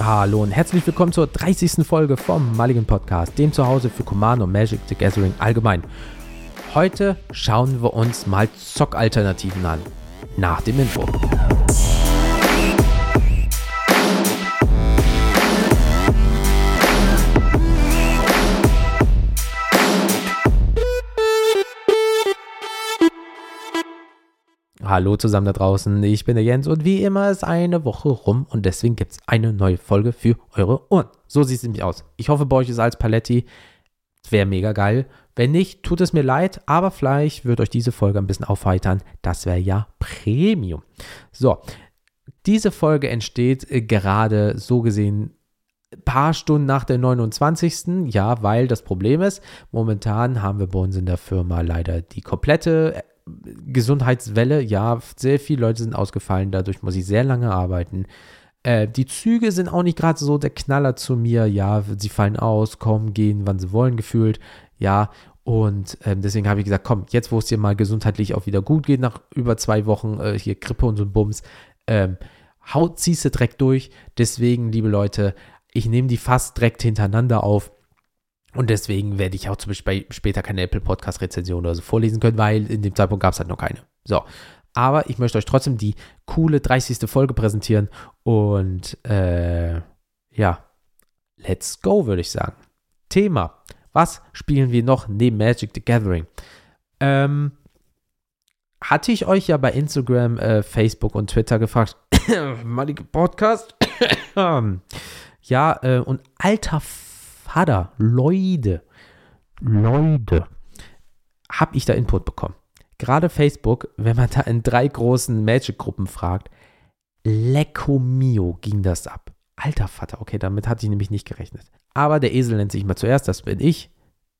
Hallo und herzlich willkommen zur 30. Folge vom Mulligan Podcast, dem Zuhause für Command und Magic the Gathering allgemein. Heute schauen wir uns mal Zock-Alternativen an. Nach dem Info. Hallo zusammen da draußen, ich bin der Jens und wie immer ist eine Woche rum und deswegen gibt es eine neue Folge für eure Ohren. So sieht es nämlich aus. Ich hoffe, bei euch ist alles Paletti. Wäre mega geil. Wenn nicht, tut es mir leid, aber vielleicht wird euch diese Folge ein bisschen aufheitern. Das wäre ja Premium. So, diese Folge entsteht äh, gerade so gesehen ein paar Stunden nach der 29. Ja, weil das Problem ist, momentan haben wir bei uns in der Firma leider die komplette Gesundheitswelle, ja, sehr viele Leute sind ausgefallen, dadurch muss ich sehr lange arbeiten. Äh, die Züge sind auch nicht gerade so der Knaller zu mir, ja, sie fallen aus, kommen, gehen, wann sie wollen, gefühlt, ja. Und äh, deswegen habe ich gesagt, komm, jetzt wo es dir mal gesundheitlich auch wieder gut geht, nach über zwei Wochen äh, hier Grippe und so ein Bums, ähm, haut, ziehst du direkt durch. Deswegen, liebe Leute, ich nehme die fast direkt hintereinander auf und deswegen werde ich auch zum Beispiel später keine Apple Podcast Rezension oder so vorlesen können, weil in dem Zeitpunkt gab es halt noch keine. So. Aber ich möchte euch trotzdem die coole 30. Folge präsentieren und äh, ja, let's go, würde ich sagen. Thema. Was spielen wir noch neben Magic the Gathering? Ähm, hatte ich euch ja bei Instagram, äh, Facebook und Twitter gefragt, malige Podcast. ja, äh, und alter Vater, Leute, Leute, habe ich da Input bekommen. Gerade Facebook, wenn man da in drei großen Magic-Gruppen fragt, Lecco mio ging das ab. Alter Vater, okay, damit hatte ich nämlich nicht gerechnet. Aber der Esel nennt sich mal zuerst, das bin ich,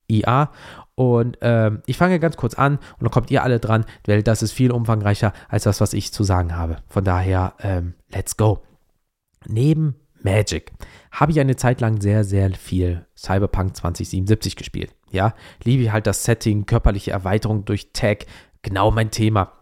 IA. Und ähm, ich fange ganz kurz an und dann kommt ihr alle dran, weil das ist viel umfangreicher als das, was ich zu sagen habe. Von daher, ähm, let's go. Neben Magic habe ich eine Zeit lang sehr, sehr viel Cyberpunk 2077 gespielt. Ja, liebe ich halt das Setting, körperliche Erweiterung durch Tag, genau mein Thema.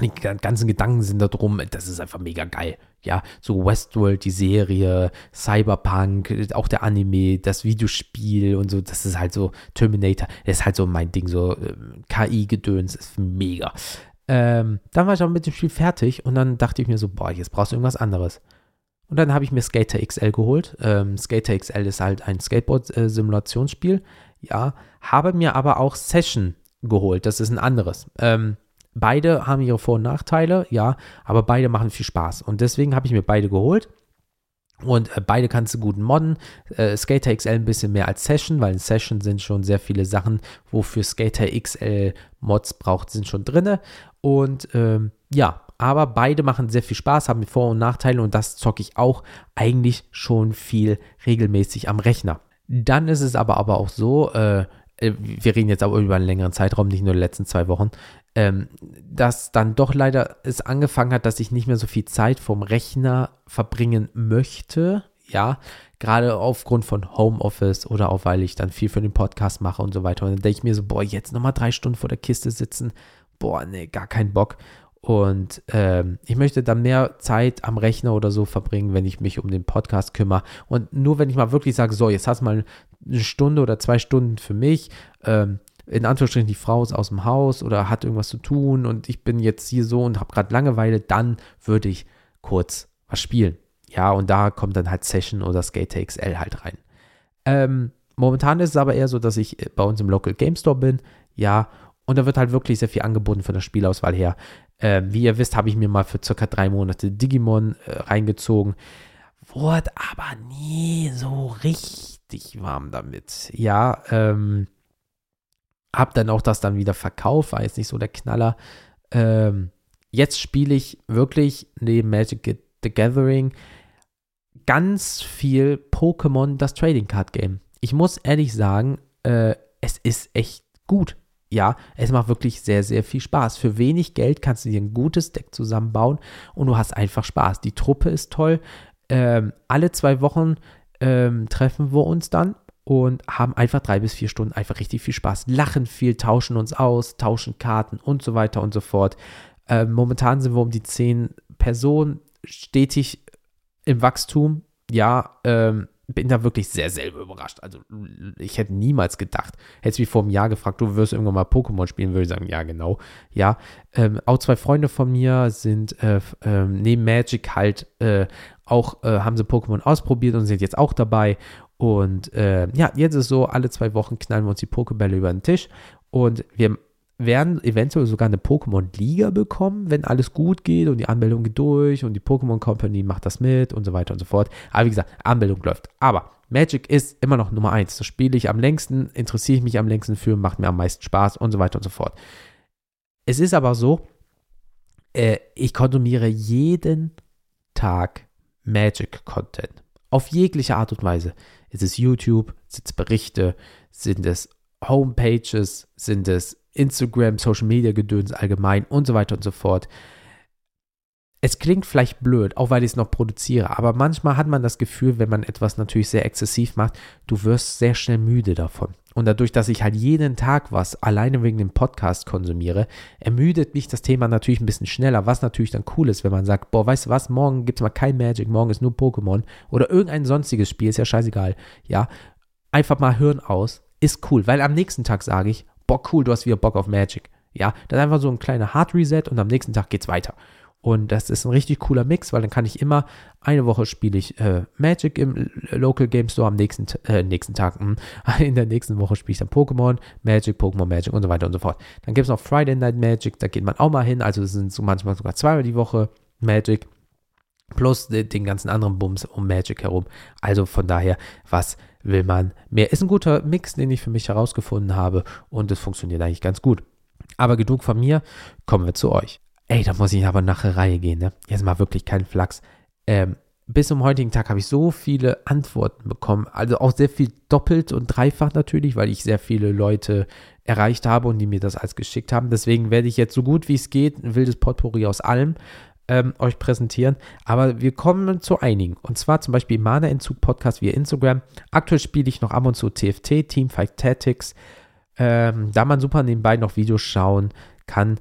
Die ganzen Gedanken sind da drum, das ist einfach mega geil. Ja, so Westworld, die Serie, Cyberpunk, auch der Anime, das Videospiel und so, das ist halt so Terminator, das ist halt so mein Ding, so äh, KI-Gedöns, ist mega. Ähm, dann war ich auch mit dem Spiel fertig und dann dachte ich mir so, boah, jetzt brauchst du irgendwas anderes. Und dann habe ich mir Skater XL geholt. Ähm, Skater XL ist halt ein Skateboard-Simulationsspiel. ja, habe mir aber auch Session geholt. Das ist ein anderes. Ähm, beide haben ihre Vor- und Nachteile, ja, aber beide machen viel Spaß. Und deswegen habe ich mir beide geholt. Und äh, beide kannst du gut modden. Äh, Skater XL ein bisschen mehr als Session, weil in Session sind schon sehr viele Sachen, wofür Skater XL Mods braucht, sind schon drin. Und ähm, ja, aber beide machen sehr viel Spaß, haben Vor- und Nachteile und das zocke ich auch eigentlich schon viel regelmäßig am Rechner. Dann ist es aber, aber auch so, äh, äh, wir reden jetzt aber über einen längeren Zeitraum, nicht nur die letzten zwei Wochen, ähm, dass dann doch leider es angefangen hat, dass ich nicht mehr so viel Zeit vom Rechner verbringen möchte. Ja, gerade aufgrund von Homeoffice oder auch weil ich dann viel für den Podcast mache und so weiter. Und dann denke ich mir so, boah, jetzt nochmal drei Stunden vor der Kiste sitzen, boah, nee, gar keinen Bock. Und ähm, ich möchte dann mehr Zeit am Rechner oder so verbringen, wenn ich mich um den Podcast kümmere. Und nur wenn ich mal wirklich sage, so, jetzt hast du mal eine Stunde oder zwei Stunden für mich, ähm, in Anführungsstrichen, die Frau ist aus dem Haus oder hat irgendwas zu tun und ich bin jetzt hier so und habe gerade Langeweile, dann würde ich kurz was spielen. Ja, und da kommt dann halt Session oder Skater XL halt rein. Ähm, momentan ist es aber eher so, dass ich bei uns im Local Game Store bin, ja, und da wird halt wirklich sehr viel angeboten von der Spielauswahl her. Äh, wie ihr wisst, habe ich mir mal für circa drei Monate Digimon äh, reingezogen. Wurde aber nie so richtig warm damit. Ja, ähm, hab dann auch das dann wieder verkauft, war jetzt nicht so der Knaller. Ähm, jetzt spiele ich wirklich neben Magic the Gathering ganz viel Pokémon, das Trading Card Game. Ich muss ehrlich sagen, äh, es ist echt gut ja, es macht wirklich sehr, sehr viel Spaß. Für wenig Geld kannst du dir ein gutes Deck zusammenbauen und du hast einfach Spaß. Die Truppe ist toll. Ähm, alle zwei Wochen ähm, treffen wir uns dann und haben einfach drei bis vier Stunden einfach richtig viel Spaß. Lachen viel, tauschen uns aus, tauschen Karten und so weiter und so fort. Ähm, momentan sind wir um die zehn Personen stetig im Wachstum. ja, ähm, bin da wirklich sehr selber überrascht. Also ich hätte niemals gedacht, hätte mich vor einem Jahr gefragt, du wirst irgendwann mal Pokémon spielen, würde ich sagen, ja genau. Ja, ähm, auch zwei Freunde von mir sind äh, äh, neben Magic halt äh, auch, äh, haben sie Pokémon ausprobiert und sind jetzt auch dabei. Und äh, ja, jetzt ist so, alle zwei Wochen knallen wir uns die Pokébälle über den Tisch und wir werden eventuell sogar eine Pokémon-Liga bekommen, wenn alles gut geht und die Anmeldung geht durch und die Pokémon Company macht das mit und so weiter und so fort. Aber wie gesagt, Anmeldung läuft. Aber Magic ist immer noch Nummer eins. Das spiele ich am längsten, interessiere ich mich am längsten für, macht mir am meisten Spaß und so weiter und so fort. Es ist aber so, äh, ich konsumiere jeden Tag Magic-Content. Auf jegliche Art und Weise. Ist es YouTube, sind es Berichte, sind es Homepages, sind es Instagram, Social Media Gedöns allgemein und so weiter und so fort. Es klingt vielleicht blöd, auch weil ich es noch produziere, aber manchmal hat man das Gefühl, wenn man etwas natürlich sehr exzessiv macht, du wirst sehr schnell müde davon. Und dadurch, dass ich halt jeden Tag was alleine wegen dem Podcast konsumiere, ermüdet mich das Thema natürlich ein bisschen schneller, was natürlich dann cool ist, wenn man sagt, boah, weißt du was, morgen gibt es mal kein Magic, morgen ist nur Pokémon oder irgendein sonstiges Spiel, ist ja scheißegal, ja, einfach mal Hirn aus, ist cool, weil am nächsten Tag sage ich, boah, cool, du hast wieder Bock auf Magic. Ja, ist einfach so ein kleiner Hard Reset und am nächsten Tag geht's weiter. Und das ist ein richtig cooler Mix, weil dann kann ich immer, eine Woche spiele ich äh, Magic im Local Game Store, am nächsten, äh, nächsten Tag, mh, hm, in der nächsten Woche spiele ich dann Pokémon, Magic, Pokémon, Magic und so weiter und so fort. Dann gibt es noch Friday Night Magic, da geht man auch mal hin, also es sind so manchmal sogar zweimal die Woche Magic. Plus den ganzen anderen Bums um Magic herum. Also von daher, was will man mehr. Ist ein guter Mix, den ich für mich herausgefunden habe und es funktioniert eigentlich ganz gut. Aber genug von mir, kommen wir zu euch. Ey, da muss ich aber nach der Reihe gehen, ne? Jetzt mal wirklich kein Flachs. Ähm, bis zum heutigen Tag habe ich so viele Antworten bekommen. Also auch sehr viel doppelt und dreifach natürlich, weil ich sehr viele Leute erreicht habe und die mir das als geschickt haben. Deswegen werde ich jetzt so gut wie es geht ein wildes Potpourri aus allem ähm, euch präsentieren. Aber wir kommen zu einigen. Und zwar zum Beispiel Mana-Entzug Podcast via Instagram. Aktuell spiele ich noch ab und zu TFT, Teamfight Tactics. Ähm, da man super nebenbei noch Videos schauen kann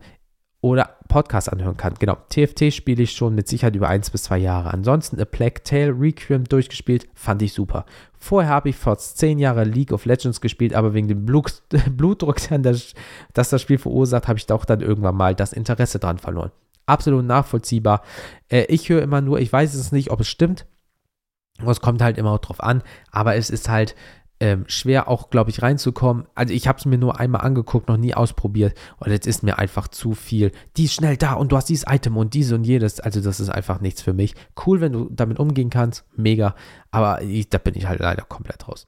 oder Podcast anhören kann. Genau, TFT spiele ich schon mit Sicherheit über eins bis zwei Jahre. Ansonsten A Plague Tale Requiem durchgespielt, fand ich super. Vorher habe ich vor zehn Jahren League of Legends gespielt, aber wegen dem Blut, Blutdruck, das, das Spiel verursacht, habe ich doch dann irgendwann mal das Interesse dran verloren absolut nachvollziehbar. Äh, ich höre immer nur, ich weiß es nicht, ob es stimmt. Es kommt halt immer drauf an, aber es ist halt ähm, schwer auch, glaube ich, reinzukommen. Also ich habe es mir nur einmal angeguckt, noch nie ausprobiert und jetzt ist mir einfach zu viel. Die ist schnell da und du hast dieses Item und diese und jedes. Also das ist einfach nichts für mich. Cool, wenn du damit umgehen kannst, mega, aber ich, da bin ich halt leider komplett raus.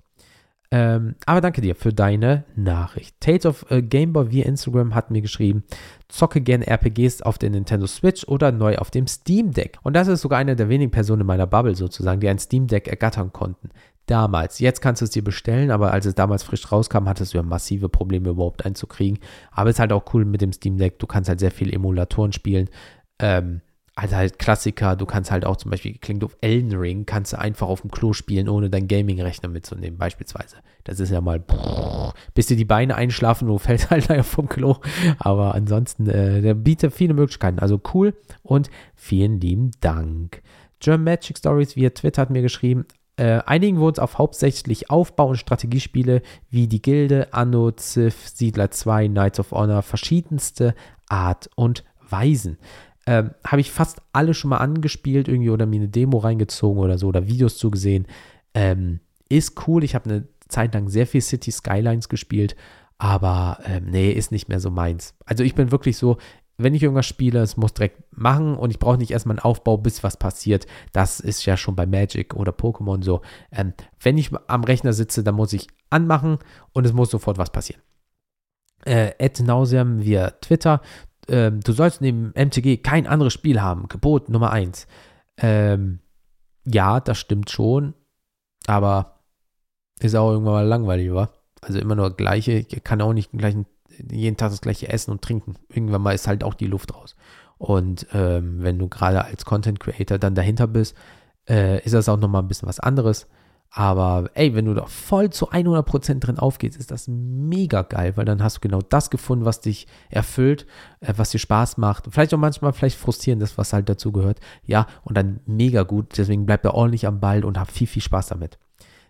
Ähm, aber danke dir für deine Nachricht. Tales of äh, Gameboy via Instagram hat mir geschrieben, zocke gerne RPGs auf der Nintendo Switch oder neu auf dem Steam Deck. Und das ist sogar eine der wenigen Personen in meiner Bubble sozusagen, die ein Steam Deck ergattern konnten. Damals. Jetzt kannst du es dir bestellen, aber als es damals frisch rauskam, hattest du ja massive Probleme überhaupt einzukriegen. Aber es ist halt auch cool mit dem Steam Deck. Du kannst halt sehr viele Emulatoren spielen. Ähm, also halt Klassiker, du kannst halt auch zum Beispiel klingt auf Elden Ring, kannst du einfach auf dem Klo spielen, ohne deinen Gaming-Rechner mitzunehmen, beispielsweise. Das ist ja mal, bis dir die Beine einschlafen, du fällst halt leider vom Klo. Aber ansonsten, äh, der bietet viele Möglichkeiten. Also cool und vielen lieben Dank. German Magic Stories via Twitter hat mir geschrieben, äh, einigen wir uns auf hauptsächlich Aufbau- und Strategiespiele wie die Gilde, Anno, Civ, Siedler 2, Knights of Honor, verschiedenste Art und Weisen. Ähm, Habe ich fast alle schon mal angespielt irgendwie oder mir eine Demo reingezogen oder so oder Videos zugesehen. Ähm, ist cool. Ich habe eine Zeit lang sehr viel City Skylines gespielt, aber ähm, nee, ist nicht mehr so meins. Also ich bin wirklich so, wenn ich irgendwas spiele, es muss direkt machen und ich brauche nicht erstmal einen Aufbau, bis was passiert. Das ist ja schon bei Magic oder Pokémon so. Ähm, wenn ich am Rechner sitze, dann muss ich anmachen und es muss sofort was passieren. Äh, Ed Nauseam via Twitter ähm, du sollst neben MTG kein anderes Spiel haben. Gebot Nummer 1. Ähm, ja, das stimmt schon, aber ist auch irgendwann mal langweilig, wa? Also immer nur gleiche. Ich kann auch nicht gleichen, jeden Tag das gleiche essen und trinken. Irgendwann mal ist halt auch die Luft raus. Und ähm, wenn du gerade als Content Creator dann dahinter bist, äh, ist das auch nochmal ein bisschen was anderes. Aber ey, wenn du da voll zu 100% drin aufgehst, ist das mega geil, weil dann hast du genau das gefunden, was dich erfüllt, äh, was dir Spaß macht. Vielleicht auch manchmal vielleicht frustrierendes, was halt dazu gehört. Ja, und dann mega gut. Deswegen bleibt er ordentlich am Ball und hat viel, viel Spaß damit.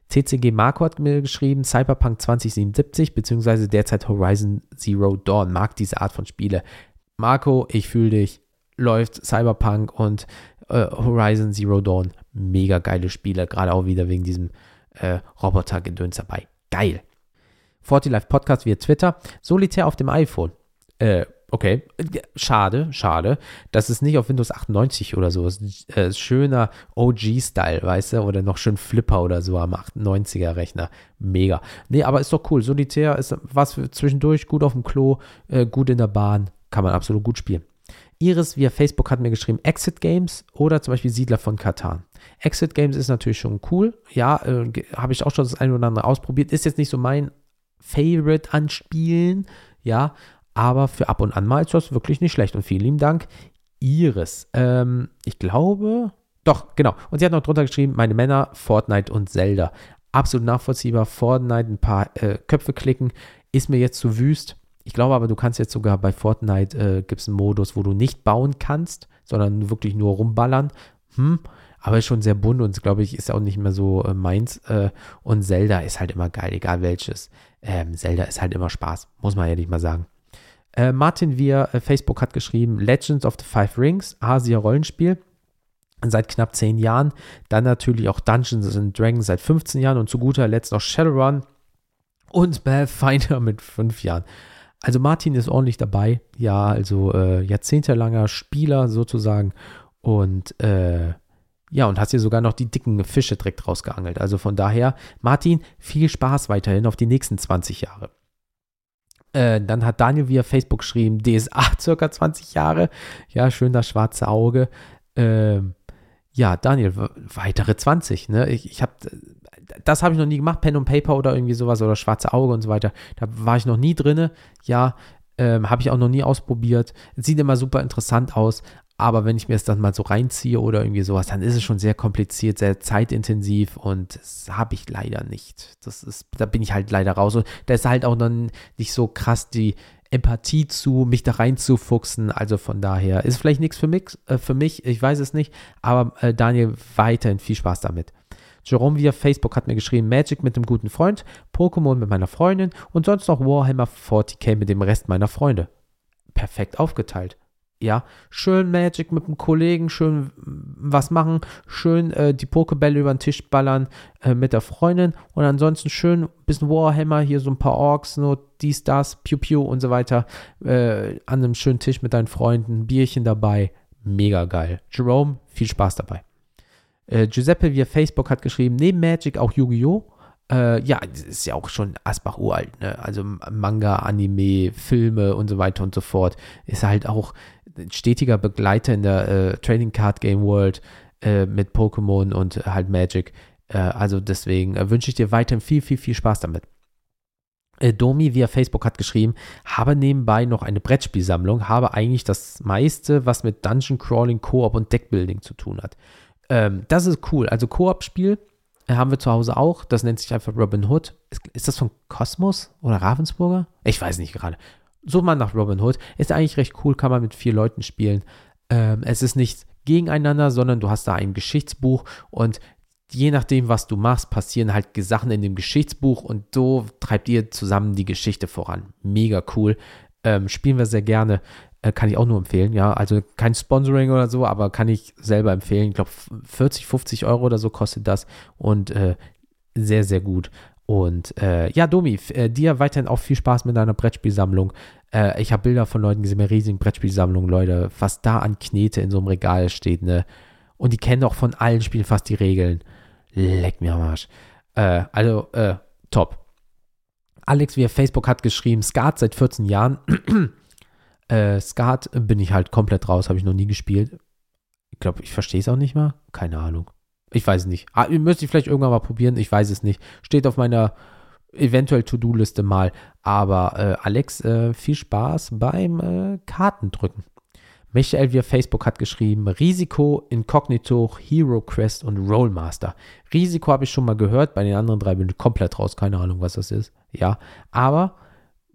TCG Marco hat mir geschrieben, Cyberpunk 2077 beziehungsweise derzeit Horizon Zero Dawn mag diese Art von Spiele. Marco, ich fühle dich, läuft Cyberpunk und äh, Horizon Zero Dawn. Mega geile Spiele, gerade auch wieder wegen diesem äh, Roboter-Gedöns dabei. Geil. 40 Live Podcast via Twitter. Solitär auf dem iPhone. Äh, okay. Schade, schade. Das ist nicht auf Windows 98 oder so. Ist äh, schöner OG-Style, weißt du? Oder noch schön Flipper oder so am 98er-Rechner. Mega. Nee, aber ist doch cool. Solitär ist was für zwischendurch, gut auf dem Klo, äh, gut in der Bahn. Kann man absolut gut spielen. Iris via Facebook hat mir geschrieben, Exit Games oder zum Beispiel Siedler von Katan. Exit Games ist natürlich schon cool. Ja, äh, habe ich auch schon das eine oder andere ausprobiert. Ist jetzt nicht so mein Favorite an Spielen. Ja, aber für ab und an mal ist das wirklich nicht schlecht. Und vielen lieben Dank, Iris. Ähm, ich glaube, doch, genau. Und sie hat noch drunter geschrieben, meine Männer, Fortnite und Zelda. Absolut nachvollziehbar. Fortnite, ein paar äh, Köpfe klicken, ist mir jetzt zu wüst. Ich glaube aber, du kannst jetzt sogar bei Fortnite, äh, gibt es einen Modus, wo du nicht bauen kannst, sondern wirklich nur rumballern. Hm, aber ist schon sehr bunt und glaube ich, ist auch nicht mehr so äh, meins. Äh, und Zelda ist halt immer geil, egal welches. Ähm, Zelda ist halt immer Spaß, muss man ehrlich mal sagen. Äh, Martin via äh, Facebook hat geschrieben, Legends of the Five Rings, Asia-Rollenspiel seit knapp zehn Jahren. Dann natürlich auch Dungeons and Dragons seit 15 Jahren und zu guter Letzt noch Shadowrun und Pathfinder mit fünf Jahren. Also Martin ist ordentlich dabei. Ja, also äh, jahrzehntelanger Spieler sozusagen. Und äh, ja, und hast dir sogar noch die dicken Fische direkt rausgeangelt. Also von daher, Martin, viel Spaß weiterhin auf die nächsten 20 Jahre. Äh, dann hat Daniel via Facebook geschrieben, DSA circa 20 Jahre. Ja, schön das schwarze Auge. Ähm, ja, Daniel, weitere 20. Ne? Ich, ich habe das habe ich noch nie gemacht, Pen und Paper oder irgendwie sowas oder schwarze Auge und so weiter. Da war ich noch nie drinne. Ja, ähm, habe ich auch noch nie ausprobiert. Sieht immer super interessant aus, aber wenn ich mir es dann mal so reinziehe oder irgendwie sowas, dann ist es schon sehr kompliziert, sehr zeitintensiv und das habe ich leider nicht. Das ist, da bin ich halt leider raus. Und da ist halt auch dann nicht so krass die Empathie zu, mich da reinzufuchsen. Also von daher ist vielleicht nichts für mich, äh, für mich, ich weiß es nicht, aber äh, Daniel, weiterhin viel Spaß damit. Jerome via Facebook hat mir geschrieben, Magic mit einem guten Freund, Pokémon mit meiner Freundin und sonst noch Warhammer 40k mit dem Rest meiner Freunde. Perfekt aufgeteilt. Ja, schön Magic mit einem Kollegen, schön was machen, schön äh, die Pokebälle über den Tisch ballern äh, mit der Freundin und ansonsten schön ein bisschen Warhammer, hier so ein paar Orks, nur dies, das, Pew Pew und so weiter, äh, an einem schönen Tisch mit deinen Freunden, Bierchen dabei, mega geil. Jerome, viel Spaß dabei. Äh, Giuseppe via Facebook hat geschrieben, neben Magic auch Yu-Gi-Oh! Äh, ja, das ist ja auch schon Asbach uralt, ne? Also Manga, Anime, Filme und so weiter und so fort. Ist halt auch ein stetiger Begleiter in der äh, Trading Card Game World äh, mit Pokémon und halt Magic. Äh, also deswegen äh, wünsche ich dir weiterhin viel, viel, viel Spaß damit. Äh, Domi via Facebook hat geschrieben, habe nebenbei noch eine Brettspielsammlung, habe eigentlich das meiste, was mit Dungeon Crawling, Koop und Deckbuilding zu tun hat. Ähm, das ist cool. Also Koop-Spiel haben wir zu Hause auch. Das nennt sich einfach Robin Hood. Ist, ist das von Kosmos oder Ravensburger? Ich weiß nicht gerade. Such mal nach Robin Hood. Ist eigentlich recht cool, kann man mit vier Leuten spielen. Ähm, es ist nicht gegeneinander, sondern du hast da ein Geschichtsbuch und je nachdem, was du machst, passieren halt Sachen in dem Geschichtsbuch und so treibt ihr zusammen die Geschichte voran. Mega cool. Ähm, spielen wir sehr gerne. Äh, kann ich auch nur empfehlen, ja. Also kein Sponsoring oder so, aber kann ich selber empfehlen. Ich glaube, 40, 50 Euro oder so kostet das und äh, sehr, sehr gut. Und äh, ja, Domi, äh, dir weiterhin auch viel Spaß mit deiner Brettspielsammlung. Äh, ich habe Bilder von Leuten gesehen, eine riesigen Brettspielsammlung, Leute, was da an Knete in so einem Regal steht, ne? Und die kennen auch von allen Spielen fast die Regeln. Leck mir am Arsch. Äh, also, top. Alex via Facebook hat geschrieben, Skat seit 14 Jahren. Äh, Skat bin ich halt komplett raus, habe ich noch nie gespielt. Ich glaube, ich verstehe es auch nicht mal. Keine Ahnung. Ich weiß nicht. Ah, müsste ich vielleicht irgendwann mal probieren. Ich weiß es nicht. Steht auf meiner eventuell To-Do-Liste mal. Aber äh, Alex, äh, viel Spaß beim äh, Kartendrücken. Michael via Facebook hat geschrieben, Risiko, Incognito, Hero Quest und Rollmaster. Risiko habe ich schon mal gehört, bei den anderen drei bin ich komplett raus, keine Ahnung, was das ist. Ja, aber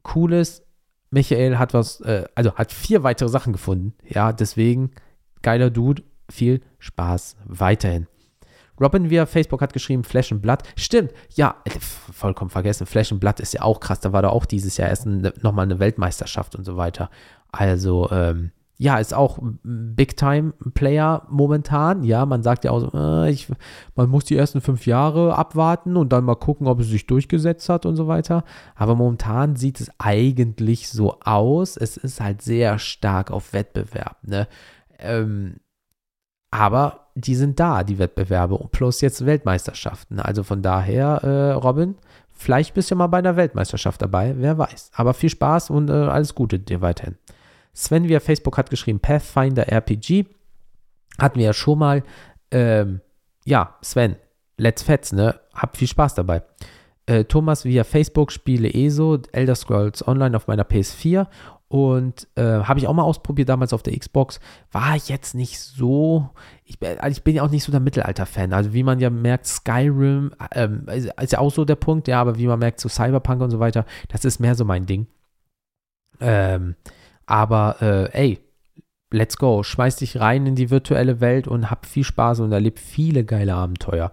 cooles, Michael hat was, äh, also hat vier weitere Sachen gefunden. Ja, deswegen geiler Dude, viel Spaß weiterhin. Robin via Facebook hat geschrieben, Flash and Blood. Stimmt, ja, äh, vollkommen vergessen. Flash and Blood ist ja auch krass. Da war da auch dieses Jahr erst nochmal eine Weltmeisterschaft und so weiter. Also, ähm, ja, ist auch Big-Time-Player momentan. Ja, man sagt ja auch, äh, ich, man muss die ersten fünf Jahre abwarten und dann mal gucken, ob es sich durchgesetzt hat und so weiter. Aber momentan sieht es eigentlich so aus. Es ist halt sehr stark auf Wettbewerb. Ne? Ähm, aber die sind da, die Wettbewerbe, plus jetzt Weltmeisterschaften. Also von daher, äh, Robin, vielleicht bist du mal bei einer Weltmeisterschaft dabei, wer weiß. Aber viel Spaß und äh, alles Gute dir weiterhin. Sven via Facebook hat geschrieben, Pathfinder RPG. Hatten wir ja schon mal. Ähm, ja, Sven, let's fetz, ne? Hab viel Spaß dabei. Äh, Thomas via Facebook spiele ESO, Elder Scrolls Online auf meiner PS4 und äh, habe ich auch mal ausprobiert damals auf der Xbox. War jetzt nicht so. Ich, also ich bin ja auch nicht so der Mittelalter-Fan. Also wie man ja merkt, Skyrim ähm, ist ja auch so der Punkt, ja, aber wie man merkt, so Cyberpunk und so weiter, das ist mehr so mein Ding. Ähm, aber äh, ey, let's go. Schmeiß dich rein in die virtuelle Welt und hab viel Spaß und erleb viele geile Abenteuer.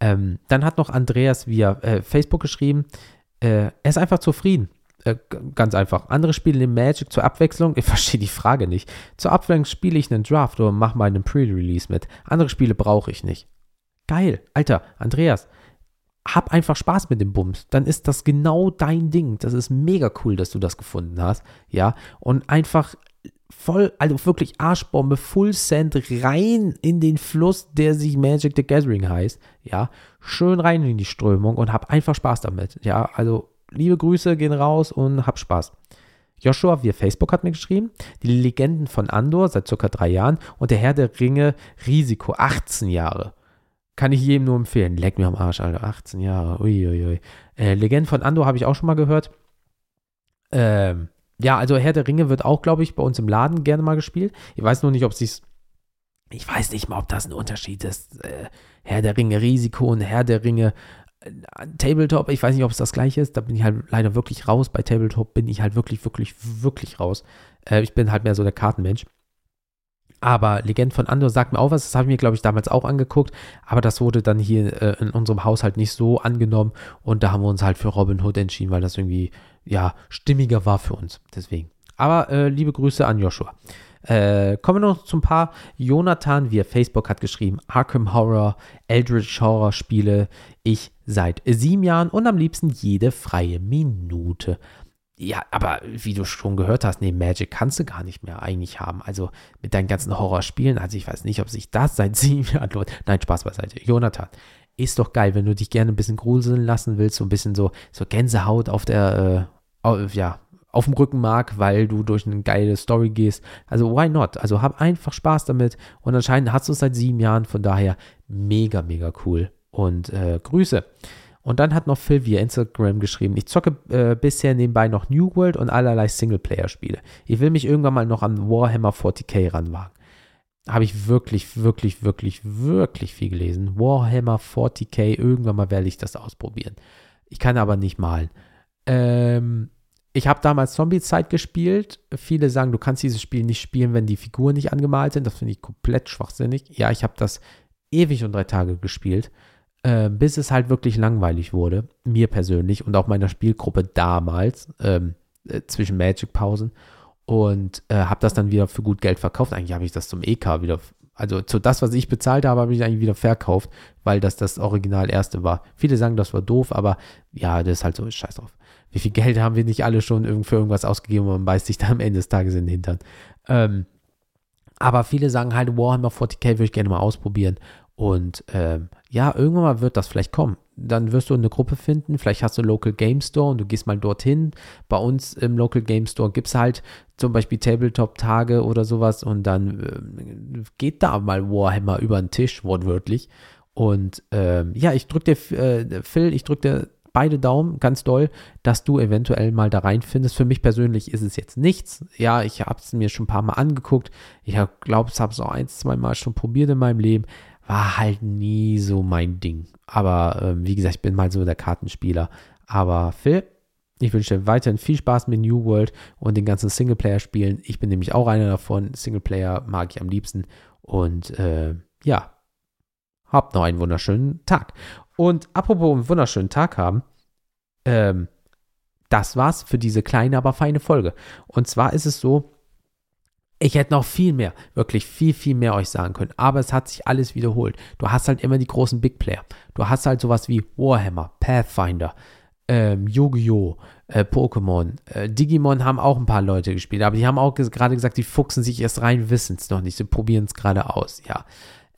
Ähm, dann hat noch Andreas via äh, Facebook geschrieben, äh, er ist einfach zufrieden. Äh, ganz einfach. Andere spielen den Magic zur Abwechslung. Ich verstehe die Frage nicht. Zur Abwechslung spiele ich einen Draft oder mache mal einen Pre-Release mit. Andere Spiele brauche ich nicht. Geil. Alter, Andreas, hab einfach Spaß mit dem Bums. Dann ist das genau dein Ding. Das ist mega cool, dass du das gefunden hast. Ja, und einfach voll, also wirklich Arschbombe, Full Send rein in den Fluss, der sich Magic the Gathering heißt. Ja, schön rein in die Strömung und hab einfach Spaß damit. Ja, also liebe Grüße gehen raus und hab Spaß. Joshua via Facebook hat mir geschrieben, die Legenden von Andor seit circa drei Jahren und der Herr der Ringe Risiko 18 Jahre. Kann ich jedem nur empfehlen. Leck mir am Arsch, Alter. 18 Jahre. Uiuiui. Äh, Legenden von Andor habe ich auch schon mal gehört. Ähm, ja, also Herr der Ringe wird auch, glaube ich, bei uns im Laden gerne mal gespielt. Ich weiß nur nicht, ob es Ich weiß nicht mal, ob das ein Unterschied ist. Äh, Herr der Ringe Risiko und Herr der Ringe Tabletop. Ich weiß nicht, ob es das gleiche ist. Da bin ich halt leider wirklich raus. Bei Tabletop bin ich halt wirklich, wirklich, wirklich raus. Äh, ich bin halt mehr so der Kartenmensch. Aber Legend von Andor sagt mir auch was, das habe ich mir, glaube ich, damals auch angeguckt, aber das wurde dann hier äh, in unserem Haushalt nicht so angenommen und da haben wir uns halt für Robin Hood entschieden, weil das irgendwie, ja, stimmiger war für uns. Deswegen. Aber äh, liebe Grüße an Joshua. Äh, kommen wir noch zu ein paar. Jonathan via Facebook hat geschrieben: Arkham Horror, Eldritch Horror Spiele. Ich seit sieben Jahren und am liebsten jede freie Minute. Ja, aber wie du schon gehört hast, nee, Magic kannst du gar nicht mehr eigentlich haben. Also mit deinen ganzen Horrorspielen, also ich weiß nicht, ob sich das seit sieben Jahren lohnt. Nein, Spaß beiseite. Jonathan, ist doch geil, wenn du dich gerne ein bisschen gruseln lassen willst, so ein bisschen so, so Gänsehaut auf der, äh, ja, auf dem Rückenmark, weil du durch eine geile Story gehst. Also why not? Also hab einfach Spaß damit und anscheinend hast du es seit sieben Jahren, von daher mega, mega cool. Und äh, Grüße. Und dann hat noch Phil via Instagram geschrieben, ich zocke äh, bisher nebenbei noch New World und allerlei Singleplayer-Spiele. Ich will mich irgendwann mal noch an Warhammer 40k ranwagen. Habe ich wirklich, wirklich, wirklich, wirklich viel gelesen. Warhammer 40k, irgendwann mal werde ich das ausprobieren. Ich kann aber nicht malen. Ähm, ich habe damals Zombie-Zeit gespielt. Viele sagen, du kannst dieses Spiel nicht spielen, wenn die Figuren nicht angemalt sind. Das finde ich komplett schwachsinnig. Ja, ich habe das ewig und drei Tage gespielt. Äh, bis es halt wirklich langweilig wurde, mir persönlich und auch meiner Spielgruppe damals, ähm, äh, zwischen Magic-Pausen. Und äh, habe das dann wieder für gut Geld verkauft. Eigentlich habe ich das zum EK wieder, also zu das, was ich bezahlt habe, habe ich eigentlich wieder verkauft, weil das das Original erste war. Viele sagen, das war doof, aber ja, das ist halt so, scheiß drauf. Wie viel Geld haben wir nicht alle schon für irgendwas ausgegeben und man beißt sich da am Ende des Tages in den Hintern. Ähm, aber viele sagen halt, Warhammer 40k würde ich gerne mal ausprobieren. Und ähm, ja, irgendwann mal wird das vielleicht kommen. Dann wirst du eine Gruppe finden, vielleicht hast du Local Game Store und du gehst mal dorthin. Bei uns im Local Game Store gibt es halt zum Beispiel Tabletop-Tage oder sowas und dann äh, geht da mal Warhammer über den Tisch, wortwörtlich. Und ähm, ja, ich drücke dir, äh, Phil, ich drücke dir beide Daumen, ganz doll, dass du eventuell mal da reinfindest. Für mich persönlich ist es jetzt nichts. Ja, ich habe es mir schon ein paar Mal angeguckt. Ich glaube, ich habe es auch ein, zwei Mal schon probiert in meinem Leben. War halt nie so mein Ding. Aber ähm, wie gesagt, ich bin mal so der Kartenspieler. Aber Phil, ich wünsche dir weiterhin viel Spaß mit New World und den ganzen Singleplayer-Spielen. Ich bin nämlich auch einer davon. Singleplayer mag ich am liebsten. Und äh, ja, habt noch einen wunderschönen Tag. Und apropos einen wunderschönen Tag haben, ähm, das war's für diese kleine, aber feine Folge. Und zwar ist es so, ich hätte noch viel mehr, wirklich viel, viel mehr euch sagen können. Aber es hat sich alles wiederholt. Du hast halt immer die großen Big Player. Du hast halt sowas wie Warhammer, Pathfinder, ähm, Yu-Gi-Oh!, äh, Pokémon, äh, Digimon haben auch ein paar Leute gespielt, aber die haben auch gerade gesagt, die fuchsen sich erst rein, wissen es noch nicht, sie probieren es gerade aus, ja.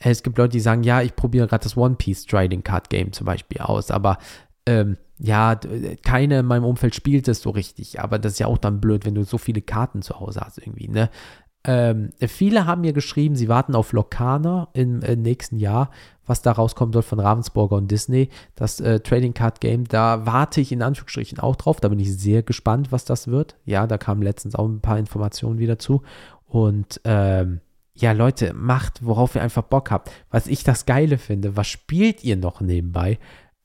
Es gibt Leute, die sagen, ja, ich probiere gerade das One Piece Trading Card Game zum Beispiel aus, aber ähm, ja, keine in meinem Umfeld spielt es so richtig, aber das ist ja auch dann blöd, wenn du so viele Karten zu Hause hast irgendwie, ne? Ähm, viele haben mir geschrieben, sie warten auf Lokana im äh, nächsten Jahr, was da rauskommen soll von Ravensburger und Disney, das äh, Trading Card Game. Da warte ich in Anführungsstrichen auch drauf. Da bin ich sehr gespannt, was das wird. Ja, da kamen letztens auch ein paar Informationen wieder zu. Und ähm, ja, Leute, macht, worauf ihr einfach Bock habt. Was ich das Geile finde, was spielt ihr noch nebenbei?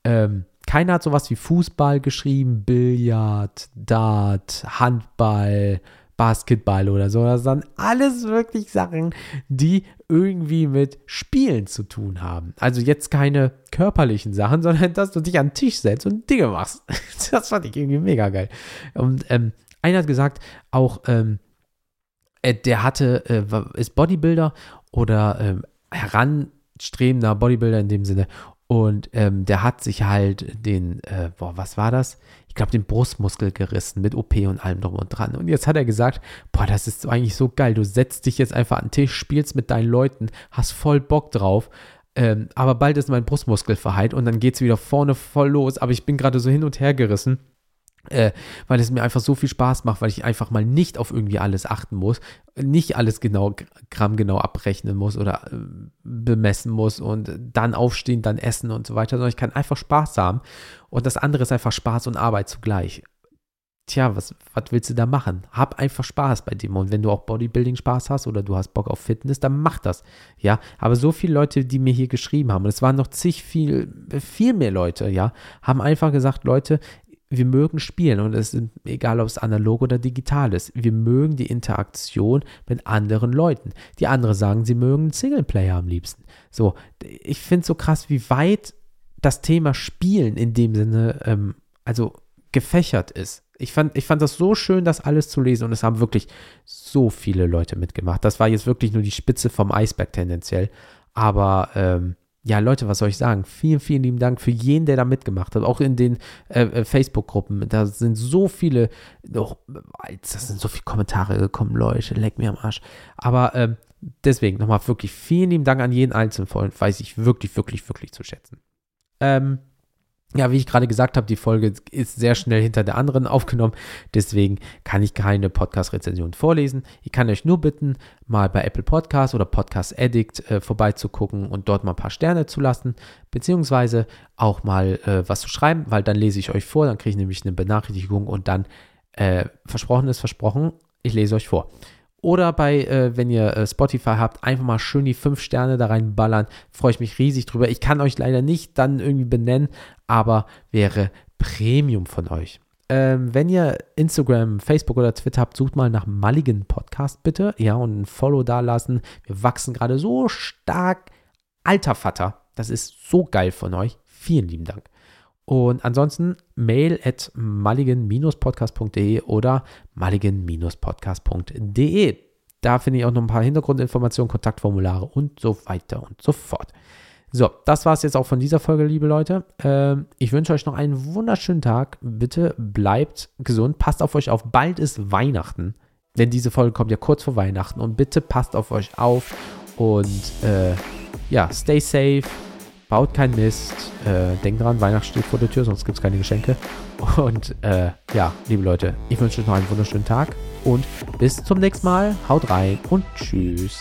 Ähm, keiner hat sowas wie Fußball geschrieben, Billard, Dart, Handball, Basketball oder so. Das sind alles wirklich Sachen, die irgendwie mit Spielen zu tun haben. Also jetzt keine körperlichen Sachen, sondern dass du dich an den Tisch setzt und Dinge machst. Das fand ich irgendwie mega geil. Und ähm, einer hat gesagt, auch ähm, äh, der hatte, äh, ist Bodybuilder oder ähm, heranstrebender Bodybuilder in dem Sinne. Und ähm, der hat sich halt den, äh, boah, was war das? Glaube, den Brustmuskel gerissen mit OP und allem drum und dran. Und jetzt hat er gesagt, boah, das ist eigentlich so geil. Du setzt dich jetzt einfach an den Tisch, spielst mit deinen Leuten, hast voll Bock drauf. Ähm, aber bald ist mein Brustmuskel verheilt und dann geht es wieder vorne voll los. Aber ich bin gerade so hin und her gerissen äh, weil es mir einfach so viel Spaß macht, weil ich einfach mal nicht auf irgendwie alles achten muss, nicht alles genau, grammgenau abrechnen muss oder äh, bemessen muss und dann aufstehen, dann essen und so weiter, sondern ich kann einfach Spaß haben und das andere ist einfach Spaß und Arbeit zugleich. Tja, was, was willst du da machen? Hab einfach Spaß bei dem. Und wenn du auch Bodybuilding Spaß hast oder du hast Bock auf Fitness, dann mach das. Ja, aber so viele Leute, die mir hier geschrieben haben, und es waren noch zig viel, viel mehr Leute, ja, haben einfach gesagt, Leute, wir mögen spielen und es ist egal, ob es analog oder digital ist. Wir mögen die Interaktion mit anderen Leuten. Die anderen sagen, sie mögen Singleplayer am liebsten. So, ich finde es so krass, wie weit das Thema Spielen in dem Sinne, ähm, also gefächert ist. Ich fand, ich fand das so schön, das alles zu lesen und es haben wirklich so viele Leute mitgemacht. Das war jetzt wirklich nur die Spitze vom Eisberg tendenziell. Aber ähm, ja, Leute, was soll ich sagen? Vielen, vielen lieben Dank für jeden, der da mitgemacht hat. Auch in den äh, äh Facebook-Gruppen. Da sind so viele, oh, das sind so viele Kommentare gekommen, Leute, leck mir am Arsch. Aber ähm, deswegen nochmal wirklich vielen lieben Dank an jeden Einzelnen von weiß ich wirklich, wirklich, wirklich zu schätzen. Ähm, ja, wie ich gerade gesagt habe, die Folge ist sehr schnell hinter der anderen aufgenommen. Deswegen kann ich keine Podcast-Rezension vorlesen. Ich kann euch nur bitten, mal bei Apple Podcast oder Podcast Addict äh, vorbeizugucken und dort mal ein paar Sterne zu lassen, beziehungsweise auch mal äh, was zu schreiben, weil dann lese ich euch vor, dann kriege ich nämlich eine Benachrichtigung und dann äh, versprochen ist versprochen, ich lese euch vor. Oder bei, äh, wenn ihr äh, Spotify habt, einfach mal schön die fünf Sterne da reinballern. Freue ich mich riesig drüber. Ich kann euch leider nicht dann irgendwie benennen, aber wäre Premium von euch. Ähm, wenn ihr Instagram, Facebook oder Twitter habt, sucht mal nach Mulligan Podcast bitte. Ja, und ein Follow da lassen. Wir wachsen gerade so stark. Alter Vater, das ist so geil von euch. Vielen lieben Dank. Und ansonsten mail at mulligan-podcast.de oder mulligan-podcast.de. Da finde ich auch noch ein paar Hintergrundinformationen, Kontaktformulare und so weiter und so fort. So, das war es jetzt auch von dieser Folge, liebe Leute. Ähm, ich wünsche euch noch einen wunderschönen Tag. Bitte bleibt gesund, passt auf euch auf. Bald ist Weihnachten, denn diese Folge kommt ja kurz vor Weihnachten. Und bitte passt auf euch auf und äh, ja, stay safe baut keinen Mist. Äh, denkt dran, Weihnachten steht vor der Tür, sonst gibt es keine Geschenke. Und äh, ja, liebe Leute, ich wünsche euch noch einen wunderschönen Tag und bis zum nächsten Mal. Haut rein und tschüss.